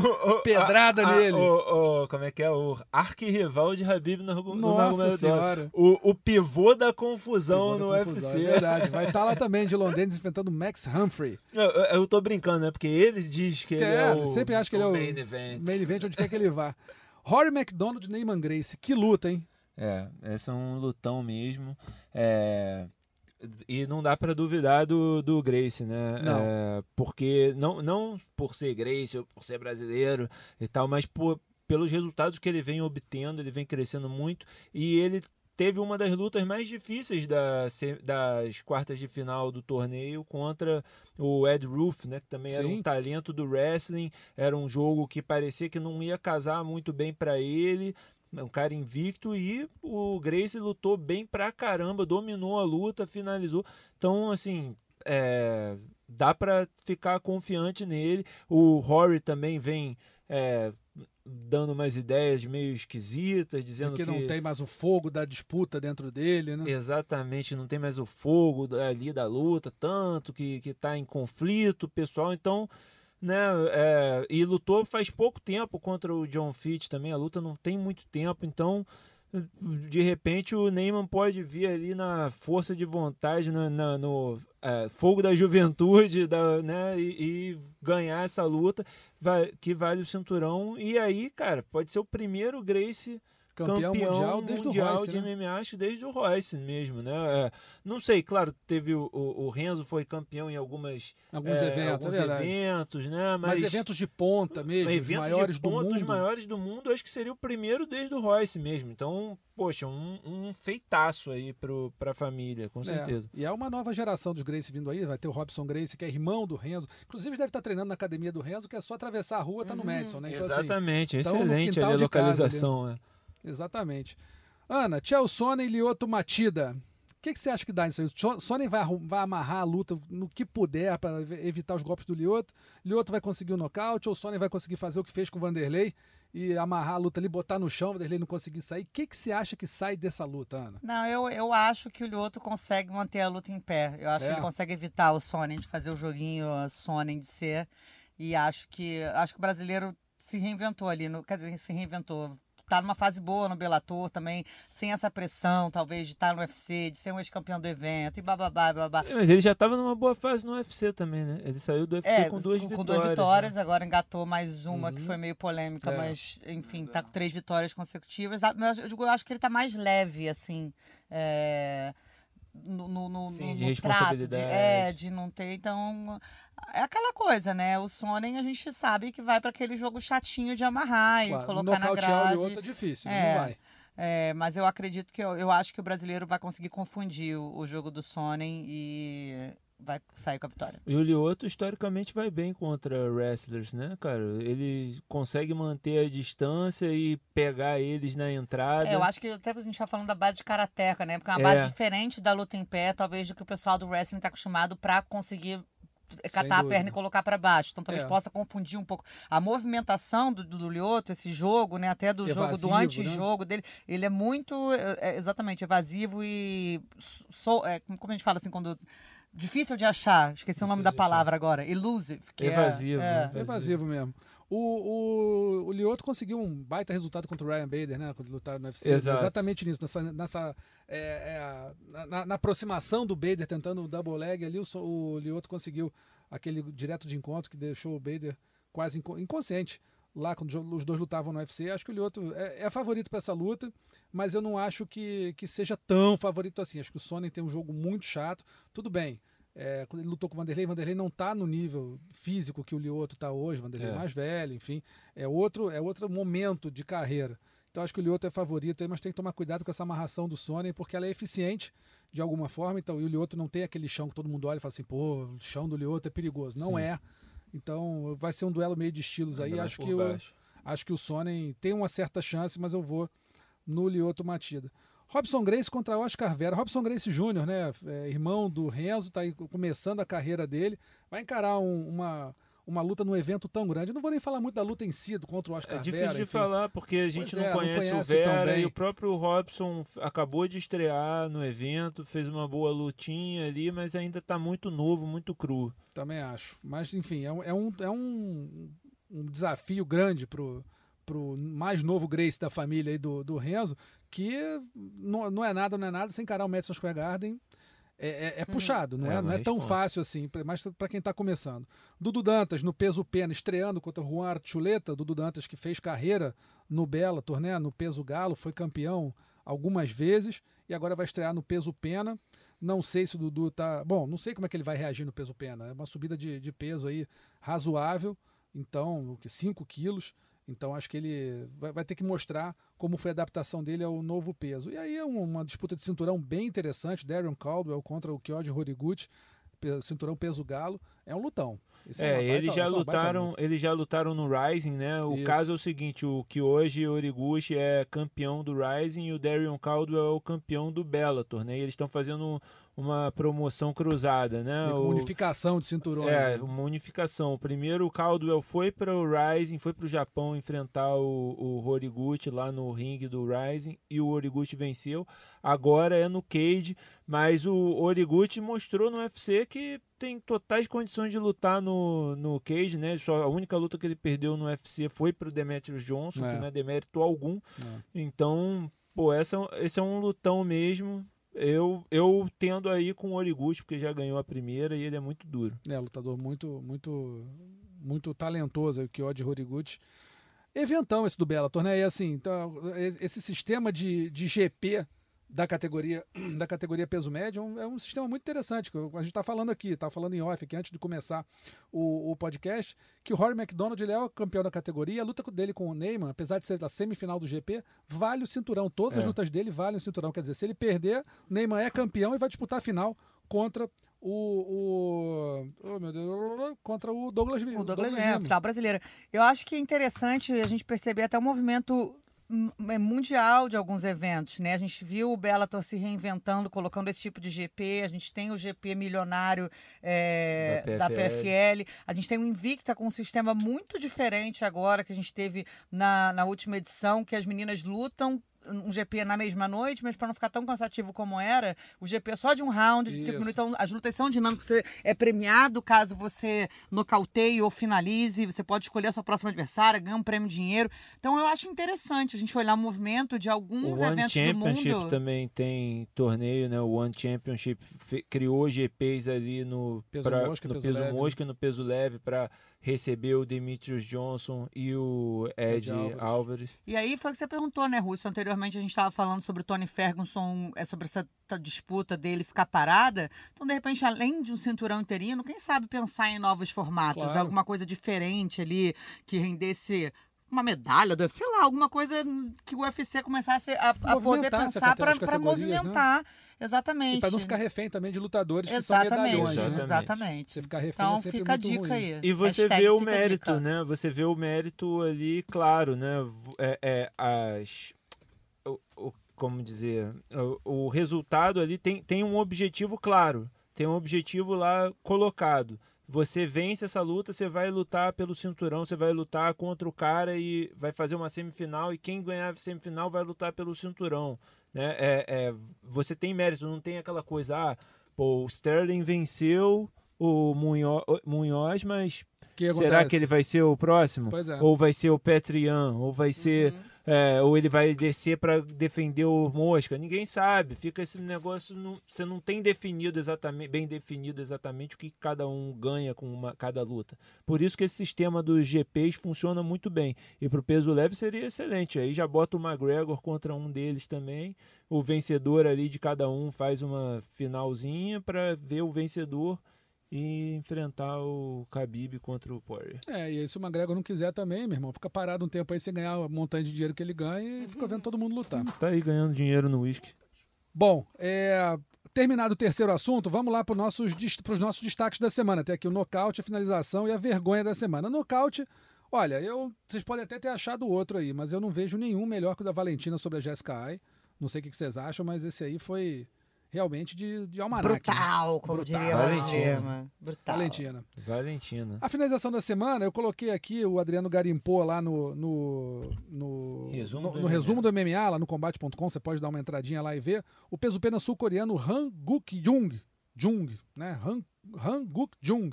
Pedrada a, a, nele. O, o, como é que é? O arquirrival de Habib no, no Nossa senhora. O, o pivô da confusão pivô no da confusão, UFC. É verdade. Vai estar lá também, Dylan Dennis enfrentando Max Humphrey. Eu, eu tô brincando, né? Porque ele diz que, que ele é, é o, sempre acha que ele é o main event. main event onde quer que ele vá. Rory McDonald e Neyman Grace, que luta, hein? É, esse é um lutão mesmo. É... E não dá para duvidar do, do Grace, né? Não. É, porque não, não por ser Grace ou por ser brasileiro e tal, mas por, pelos resultados que ele vem obtendo, ele vem crescendo muito e ele teve uma das lutas mais difíceis das, das quartas de final do torneio contra o Ed Roof, né, que também era Sim. um talento do wrestling. Era um jogo que parecia que não ia casar muito bem para ele. Um cara invicto e o Grace lutou bem pra caramba, dominou a luta, finalizou. Então, assim, é, dá para ficar confiante nele. O Rory também vem é, dando umas ideias meio esquisitas, dizendo que que não tem mais o fogo da disputa dentro dele, né? Exatamente, não tem mais o fogo ali da luta, tanto que, que tá em conflito pessoal, então, né, é, e lutou faz pouco tempo contra o John Fitch também, a luta não tem muito tempo, então, de repente o Neyman pode vir ali na força de vontade, na, na no é, fogo da juventude, da, né, e, e ganhar essa luta, que vale o cinturão, e aí, cara, pode ser o primeiro Grace Campeão, mundial desde mundial o Royce, de né? MMA, acho desde o Royce mesmo, né? É, não sei, claro, teve o, o, o Renzo foi campeão em algumas Alguns é, eventos, alguns é eventos, né? Mas, Mas, eventos de ponta mesmo, os eventos maiores de do pontos mundo. maiores do mundo, acho que seria o primeiro desde o Royce mesmo. Então, poxa, um, um feitaço aí pro, pra família, com É, certeza. E é uma nova geração dos Grace vindo aí. Vai ter o Robson Grace, que é irmão do Renzo. Inclusive, deve estar treinando na academia do Renzo, que é só atravessar a rua, tá no Madison, né? Então, assim, Exatamente, no excelente a casa, localização. né? Exatamente. Ana, Tchel Sonnen e Lioto Matida. O que, que você acha que dá nisso aí? O Sonnen vai, vai amarrar a luta no que puder para evitar os golpes do Lioto. Lioto vai conseguir o nocaute, ou o Sonnen vai conseguir fazer o que fez com o Vanderlei e amarrar a luta ali, botar no chão, o Vanderlei não conseguir sair. O que, que você acha que sai dessa luta, Ana? Não, eu, eu acho que o Lioto consegue manter a luta em pé. Eu acho É. que ele consegue evitar o Sonnen de fazer o joguinho Sonnen de ser. E acho que acho que o brasileiro se reinventou ali, no, quer dizer, se reinventou. Tá numa fase boa no Bellator também, sem essa pressão, talvez, de estar no UFC, de ser um ex-campeão do evento e bababá, babá. É, Mas ele já estava numa boa fase no UFC também, né? Ele saiu do UFC É, com duas com, vitórias. com duas né? vitórias, agora engatou mais uma que Uhum. foi meio polêmica, É. mas enfim, tá com três vitórias consecutivas. Ah, mas Eu, digo, eu acho que ele tá mais leve, assim. é, no, no, no, Sim, no- de no trato, de, é, de não ter. Então, é aquela coisa, né? O Sonnen a gente sabe que vai para aquele jogo chatinho de amarrar e Claro, colocar na o grade. Lioto é difícil, É. não vai. É, mas eu acredito que eu, eu acho que o brasileiro vai conseguir confundir o, o jogo do Sonnen e vai sair com a vitória. E o Lioto, historicamente, vai bem contra wrestlers, né, cara? Ele consegue manter a distância e pegar eles na entrada. É, eu acho que até a gente tá falando da base de karateca, né? Porque é uma É. base diferente da luta em pé, talvez do que o pessoal do wrestling tá acostumado pra conseguir catar a perna e colocar pra baixo. Então talvez É. possa confundir um pouco a movimentação do, do Lioto, esse jogo, né? Até do jogo do Evasivo, né? antijogo dele. Ele é muito, é, é, exatamente, evasivo e. So, é, como a gente fala assim, quando. Difícil de achar, esqueci o nome Difícil da de achar. palavra agora. Elusive. Que é- Evasivo, é, né? É evasivo mesmo. O, o, o Lioto conseguiu um baita resultado contra o Ryan Bader, né? Quando lutaram no UFC. Exato. Exatamente nisso. Nessa, nessa é, é, na- na, aproximação do Bader, tentando o double leg ali, o, o Lioto conseguiu aquele direto de encontro que deixou o Bader quase inco- inconsciente. lá quando os dois lutavam no UFC. Acho que o Lyoto é, é favorito para essa luta, mas eu não acho que, que seja tão favorito assim. Acho que o Sonnen tem um jogo muito chato. Tudo bem. É, quando ele lutou com o Vanderlei, Vanderlei não está no nível físico que o Lioto está hoje, Vanderlei é. mais velho, enfim, é outro, é outro momento de carreira. Então acho que o Lioto é favorito, mas tem que tomar cuidado com essa amarração do Sonnen, porque ela é eficiente de alguma forma, então e o Lioto não tem aquele chão que todo mundo olha e fala assim, pô, o chão do Lioto é perigoso. Não Sim. é. Então vai ser um duelo meio de estilos aí. Acho que, o, acho que o Sonnen tem uma certa chance, mas eu vou no Lioto Matida. Robson Grace contra Oscar Vera. Robson Grace Jr., né? É, irmão do Renzo, está aí começando a carreira dele. Vai encarar um, uma, uma luta num evento tão grande. Eu não vou nem falar muito da luta em si contra o Oscar Vera. É difícil Vera, de enfim. falar, porque a gente não, é, conhece não, conhece o Vera e o próprio Robson acabou de estrear no evento, fez uma boa lutinha ali, mas ainda está muito novo, muito cru. Também acho. Mas, enfim, é um, é um, é um, um desafio grande pro pro mais novo Grace da família aí do, do Renzo, que não, não é nada, não é nada, sem encarar o Madison Square Garden é, é, é uhum. puxado, não é, é não é tão fácil assim, mas para quem está começando. Dudu Dantas no peso pena, estreando contra o Juan Archuleta, Dudu Dantas que fez carreira no Bela Torné, no peso galo, foi campeão algumas vezes e agora vai estrear no peso pena. Não sei se o Dudu tá. Bom, não sei como é que ele vai reagir no peso pena. É uma subida de, de peso aí razoável. Então, 5 quilos. Então acho que ele vai, vai, ter que mostrar como foi a adaptação dele ao novo peso. E aí é uma disputa de cinturão bem interessante, Darren Caldwell contra o Kyoji Horiguchi, cinturão peso galo, é um lutão. Esse é, é eles baita, já lutaram, eles já lutaram no Rising, né? O Isso. caso é o seguinte, o que hoje Origuchi é campeão do Rising e o Darion Caldwell é o campeão do Bellator, né? E eles estão fazendo uma promoção cruzada, né? Uma unificação de cinturões. É, né? uma unificação. Primeiro o Caldwell foi para o Rising, foi para o Japão enfrentar o, o Horiguchi lá no ringue do Rising e o Horiguchi venceu. Agora é no Cage, mas o Horiguchi mostrou no UFC que tem totais condições de lutar no, no Cage, né? Só a única luta que ele perdeu no UFC foi pro Demetrius Johnson, é. que não é demérito algum. É. Então, pô, essa, esse é um lutão mesmo. Eu, eu tendo aí com o Origuchi, porque já ganhou a primeira e ele é muito duro. É, lutador muito, muito, muito talentoso, o Kyoji Horiguchi. Eventão esse do Bellator, né? E assim, então, esse sistema de, de GP da categoria da categoria peso médio é um, é sistema muito interessante. A gente está falando aqui, está falando em off aqui antes de começar o, o podcast, que o Rory McDonald ele é o campeão da categoria. A luta dele com o Neyman, apesar de ser da semifinal do GP, vale o cinturão. Todas é. as lutas dele valem o cinturão. Quer dizer, se ele perder, o Neyman é campeão e vai disputar a final contra o, o oh, meu Deus, contra o Douglas O Douglas, Douglas é, a final brasileira. Eu acho que é interessante a gente perceber até o movimento mundial de alguns eventos, né? A gente viu o Bellator se reinventando, colocando esse tipo de GP. A gente tem o GP milionário é, da, PFL. da, PFL. A gente tem o Invicta com um sistema muito diferente agora que a gente teve na, na última edição, que as meninas lutam um GP na mesma noite, mas para não ficar tão cansativo como era, o GP é só de um round, de cinco minutos. Então, as lutas são dinâmicas, você é premiado caso você nocauteie ou finalize, você pode escolher a sua próxima adversária, ganha um prêmio de dinheiro. Então, eu acho interessante a gente olhar o movimento de alguns o eventos One do mundo. Championship também tem torneio, né? O One Championship criou GPs ali no peso pra, mosca, no peso, peso leve. mosca, no peso leve para receber o Demetrius Johnson e o Ed, Ed. Álvares. E aí foi o que você perguntou, né, Russo? Anteriormente a gente estava falando sobre o Tony Ferguson, é sobre essa disputa dele ficar parada. Então, de repente, além de um cinturão interino, quem sabe pensar em novos formatos, claro. alguma coisa diferente ali que rendesse uma medalha do UFC, sei lá, alguma coisa que o UFC começasse a, a poder pensar para movimentar. Né? Exatamente. para não ficar refém também de lutadores exatamente, que são medalhões. Exatamente. Né? Exatamente. Você ficar refém então, é fica a dica ruim. aí. E você Hashtag vê o mérito, né? Você vê o mérito ali, claro, né? É, é as. O, o, como dizer? O, o resultado ali tem, tem um objetivo claro. Tem um objetivo lá colocado você vence essa luta, você vai lutar pelo cinturão, você vai lutar contra o cara e vai fazer uma semifinal e quem ganhar a semifinal vai lutar pelo cinturão. Né? É, é, você tem mérito, não tem aquela coisa, ah, pô, o Sterling venceu o Munhoz, Munhoz mas que será que ele vai ser o próximo? É. Ou vai ser o Petrian? Ou vai ser. Uhum é, ou ele vai descer para defender o Mosca. Ninguém sabe. Fica esse negócio. Não, você não tem definido exatamente, bem definido exatamente o que cada um ganha com uma, cada luta. Por isso que esse sistema dos GPs funciona muito bem. E para o peso leve seria excelente. Aí já bota o McGregor contra um deles também. O vencedor ali de cada um faz uma finalzinha para ver o vencedor e enfrentar o Khabib contra o Poirier. É, e aí se o McGregor não quiser também, meu irmão, fica parado um tempo aí sem ganhar a montanha de dinheiro que ele ganha e fica vendo todo mundo lutar. Tá aí ganhando dinheiro no uísque. Bom, é, terminado o terceiro assunto, vamos lá para os nossos, pros nossos destaques da semana. Tem aqui o nocaute, a finalização e a vergonha da semana. Nocaute, olha, eu, vocês podem até ter achado outro aí, mas eu não vejo nenhum melhor que o da Valentina sobre a Jessica Ai. Não sei o que vocês acham, mas esse aí foi realmente de, de almanac. Brutal, né? como Brutal. diria Valentina. Brutal. Valentina. Valentina. A finalização da semana, eu coloquei aqui o Adriano Garimpô lá no, no, no, resumo, no, do, no resumo do MMA, lá no combate.com, você pode dar uma entradinha lá e ver. O peso pena sul-coreano Han Guk Jung, Jung, né? Han, Han Guk Jung.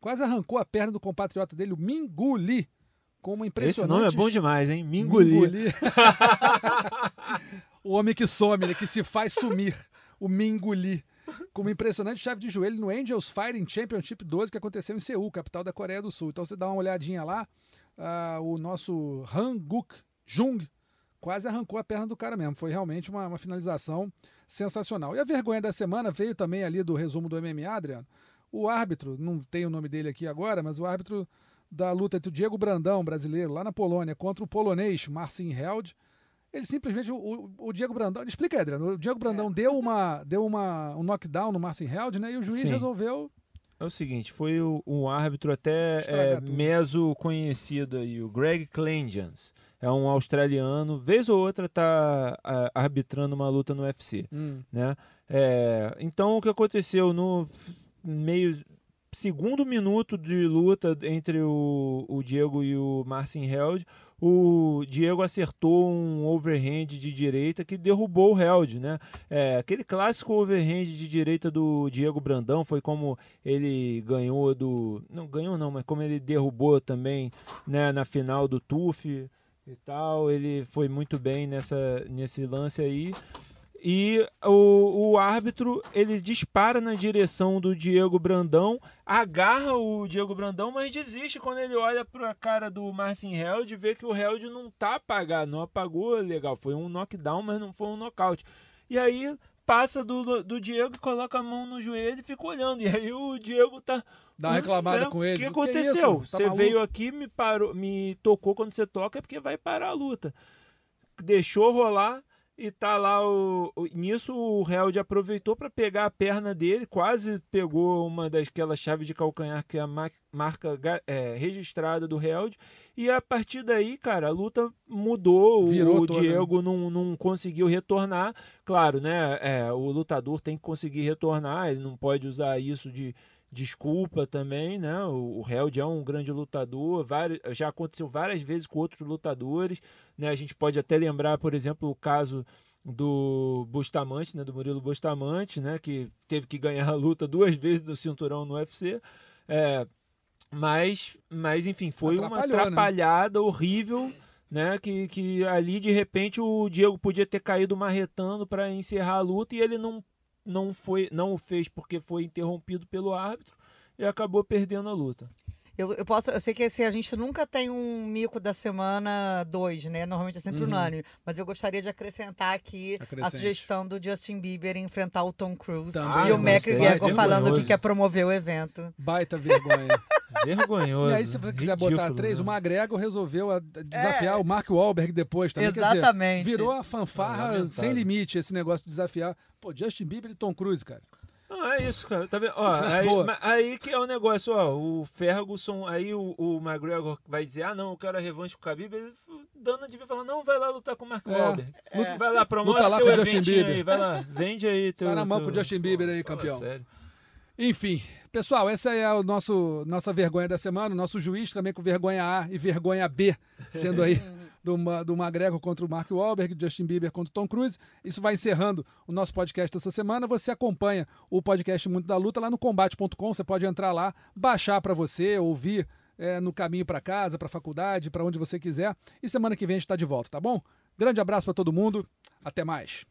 Quase arrancou a perna do compatriota dele, o Mingu Lee, com uma impressionante... Esse nome é bom demais, hein? Mingu Lee. o homem que some, né? que se faz sumir o Minguli, com uma impressionante chave de joelho no Angels Fighting Championship 12 que aconteceu em Seul, capital da Coreia do Sul. Então você dá uma olhadinha lá, uh, o nosso Hanguk Jung quase arrancou a perna do cara mesmo. Foi realmente uma, uma, finalização sensacional. E a vergonha da semana veio também ali do resumo do MMA, Adriano. O árbitro, não tem o nome dele aqui agora, mas o árbitro da luta entre o Diego Brandão, brasileiro, lá na Polônia, contra o polonês Marcin Held, ele simplesmente, o, o Diego Brandão, explica, Adriano, o Diego Brandão é. deu, uma, deu uma, um knockdown no Marcin Held, né? E o juiz Sim. resolveu é o seguinte, foi o, um árbitro até é, meso conhecido aí, o Greg Clenjans. É um australiano, vez ou outra tá a, arbitrando uma luta no UFC, hum. né? É, então o que aconteceu no meio segundo minuto de luta entre o, o Diego e o Marcin Held, o Diego acertou um overhand de direita que derrubou o Held, né? É, aquele clássico overhand de direita do Diego Brandão foi como ele ganhou do, não ganhou não, mas como ele derrubou também, né, na final do TUF e tal, ele foi muito bem nessa nesse lance aí. E o, o árbitro ele dispara na direção do Diego Brandão, agarra o Diego Brandão, mas desiste quando ele olha para a cara do Marcin Held e vê que o Held não tá apagado, não apagou legal. Foi um knockdown, mas não foi um nocaute. E aí passa do, do Diego, coloca a mão no joelho e fica olhando. E aí o Diego tá. Dá uma reclamada né? com ele. O que aconteceu? Que é tá você maluco? veio aqui, me parou, me tocou quando você toca, é porque vai parar a luta. Deixou rolar e tá lá o, nisso o Held aproveitou para pegar a perna dele, quase pegou uma daquelas chaves de calcanhar que é a marca é, registrada do Held. E a partir daí, cara, a luta mudou. Virou o toda, né? Diego né? não, não conseguiu retornar. Claro, né? É, o lutador tem que conseguir retornar, ele não pode usar isso de desculpa também, né? O, o Held é um grande lutador, vários, já aconteceu várias vezes com outros lutadores, né? A gente pode até lembrar, por exemplo, o caso do Bustamante, né? Do Murilo Bustamante, né? Que teve que ganhar a luta duas vezes do cinturão no UFC. É, mas, mas, enfim, foi uma né? atrapalhada né? horrível. Né, que, que ali de repente o Diego podia ter caído marretando para encerrar a luta e ele não não foi não o fez porque foi interrompido pelo árbitro e acabou perdendo a luta. Eu, eu, posso, eu sei que assim, a gente nunca tem um mico da semana 2, né? Normalmente é sempre uhum. unânime. Mas eu gostaria de acrescentar aqui Acrescente. a sugestão do Justin Bieber enfrentar o Tom Cruise Também. e o McGregor falando que quer promover o evento. Baita vergonha. Vergonhoso. E aí, se você quiser Ridículo, botar três, né? o McGregor resolveu desafiar é. o Mark Wahlberg depois também. Exatamente. Dizer, virou a fanfarra sem limite esse negócio de desafiar. Pô, Justin Bieber e Tom Cruise, cara. Não, é isso, cara. Tá vendo? Ó, aí, aí, que é o negócio, ó. O Ferguson, aí o, o McGregor vai dizer, ah, não, eu quero a revanche com o Khabib. Ele, Dana devia falar, não, vai lá lutar com o Mark é, Wahlberg. É. Vai lá, promove Luta lá teu com o Justin Bieber. aí, vai lá, vende aí. Teu, Sai na mão teu... pro Justin Bieber aí, campeão. Fala, sério. Enfim, pessoal, essa é a nosso, nossa vergonha da semana. O nosso juiz também com vergonha A e vergonha B, sendo aí do, do McGregor contra o Mark Wahlberg, Justin Bieber contra o Tom Cruise. Isso vai encerrando o nosso podcast dessa semana. Você acompanha o podcast Muito da Luta lá no combate.com. Você pode entrar lá, baixar para você, ouvir é, no caminho para casa, para faculdade, para onde você quiser. E semana que vem a gente está de volta, tá bom? Grande abraço para todo mundo. Até mais.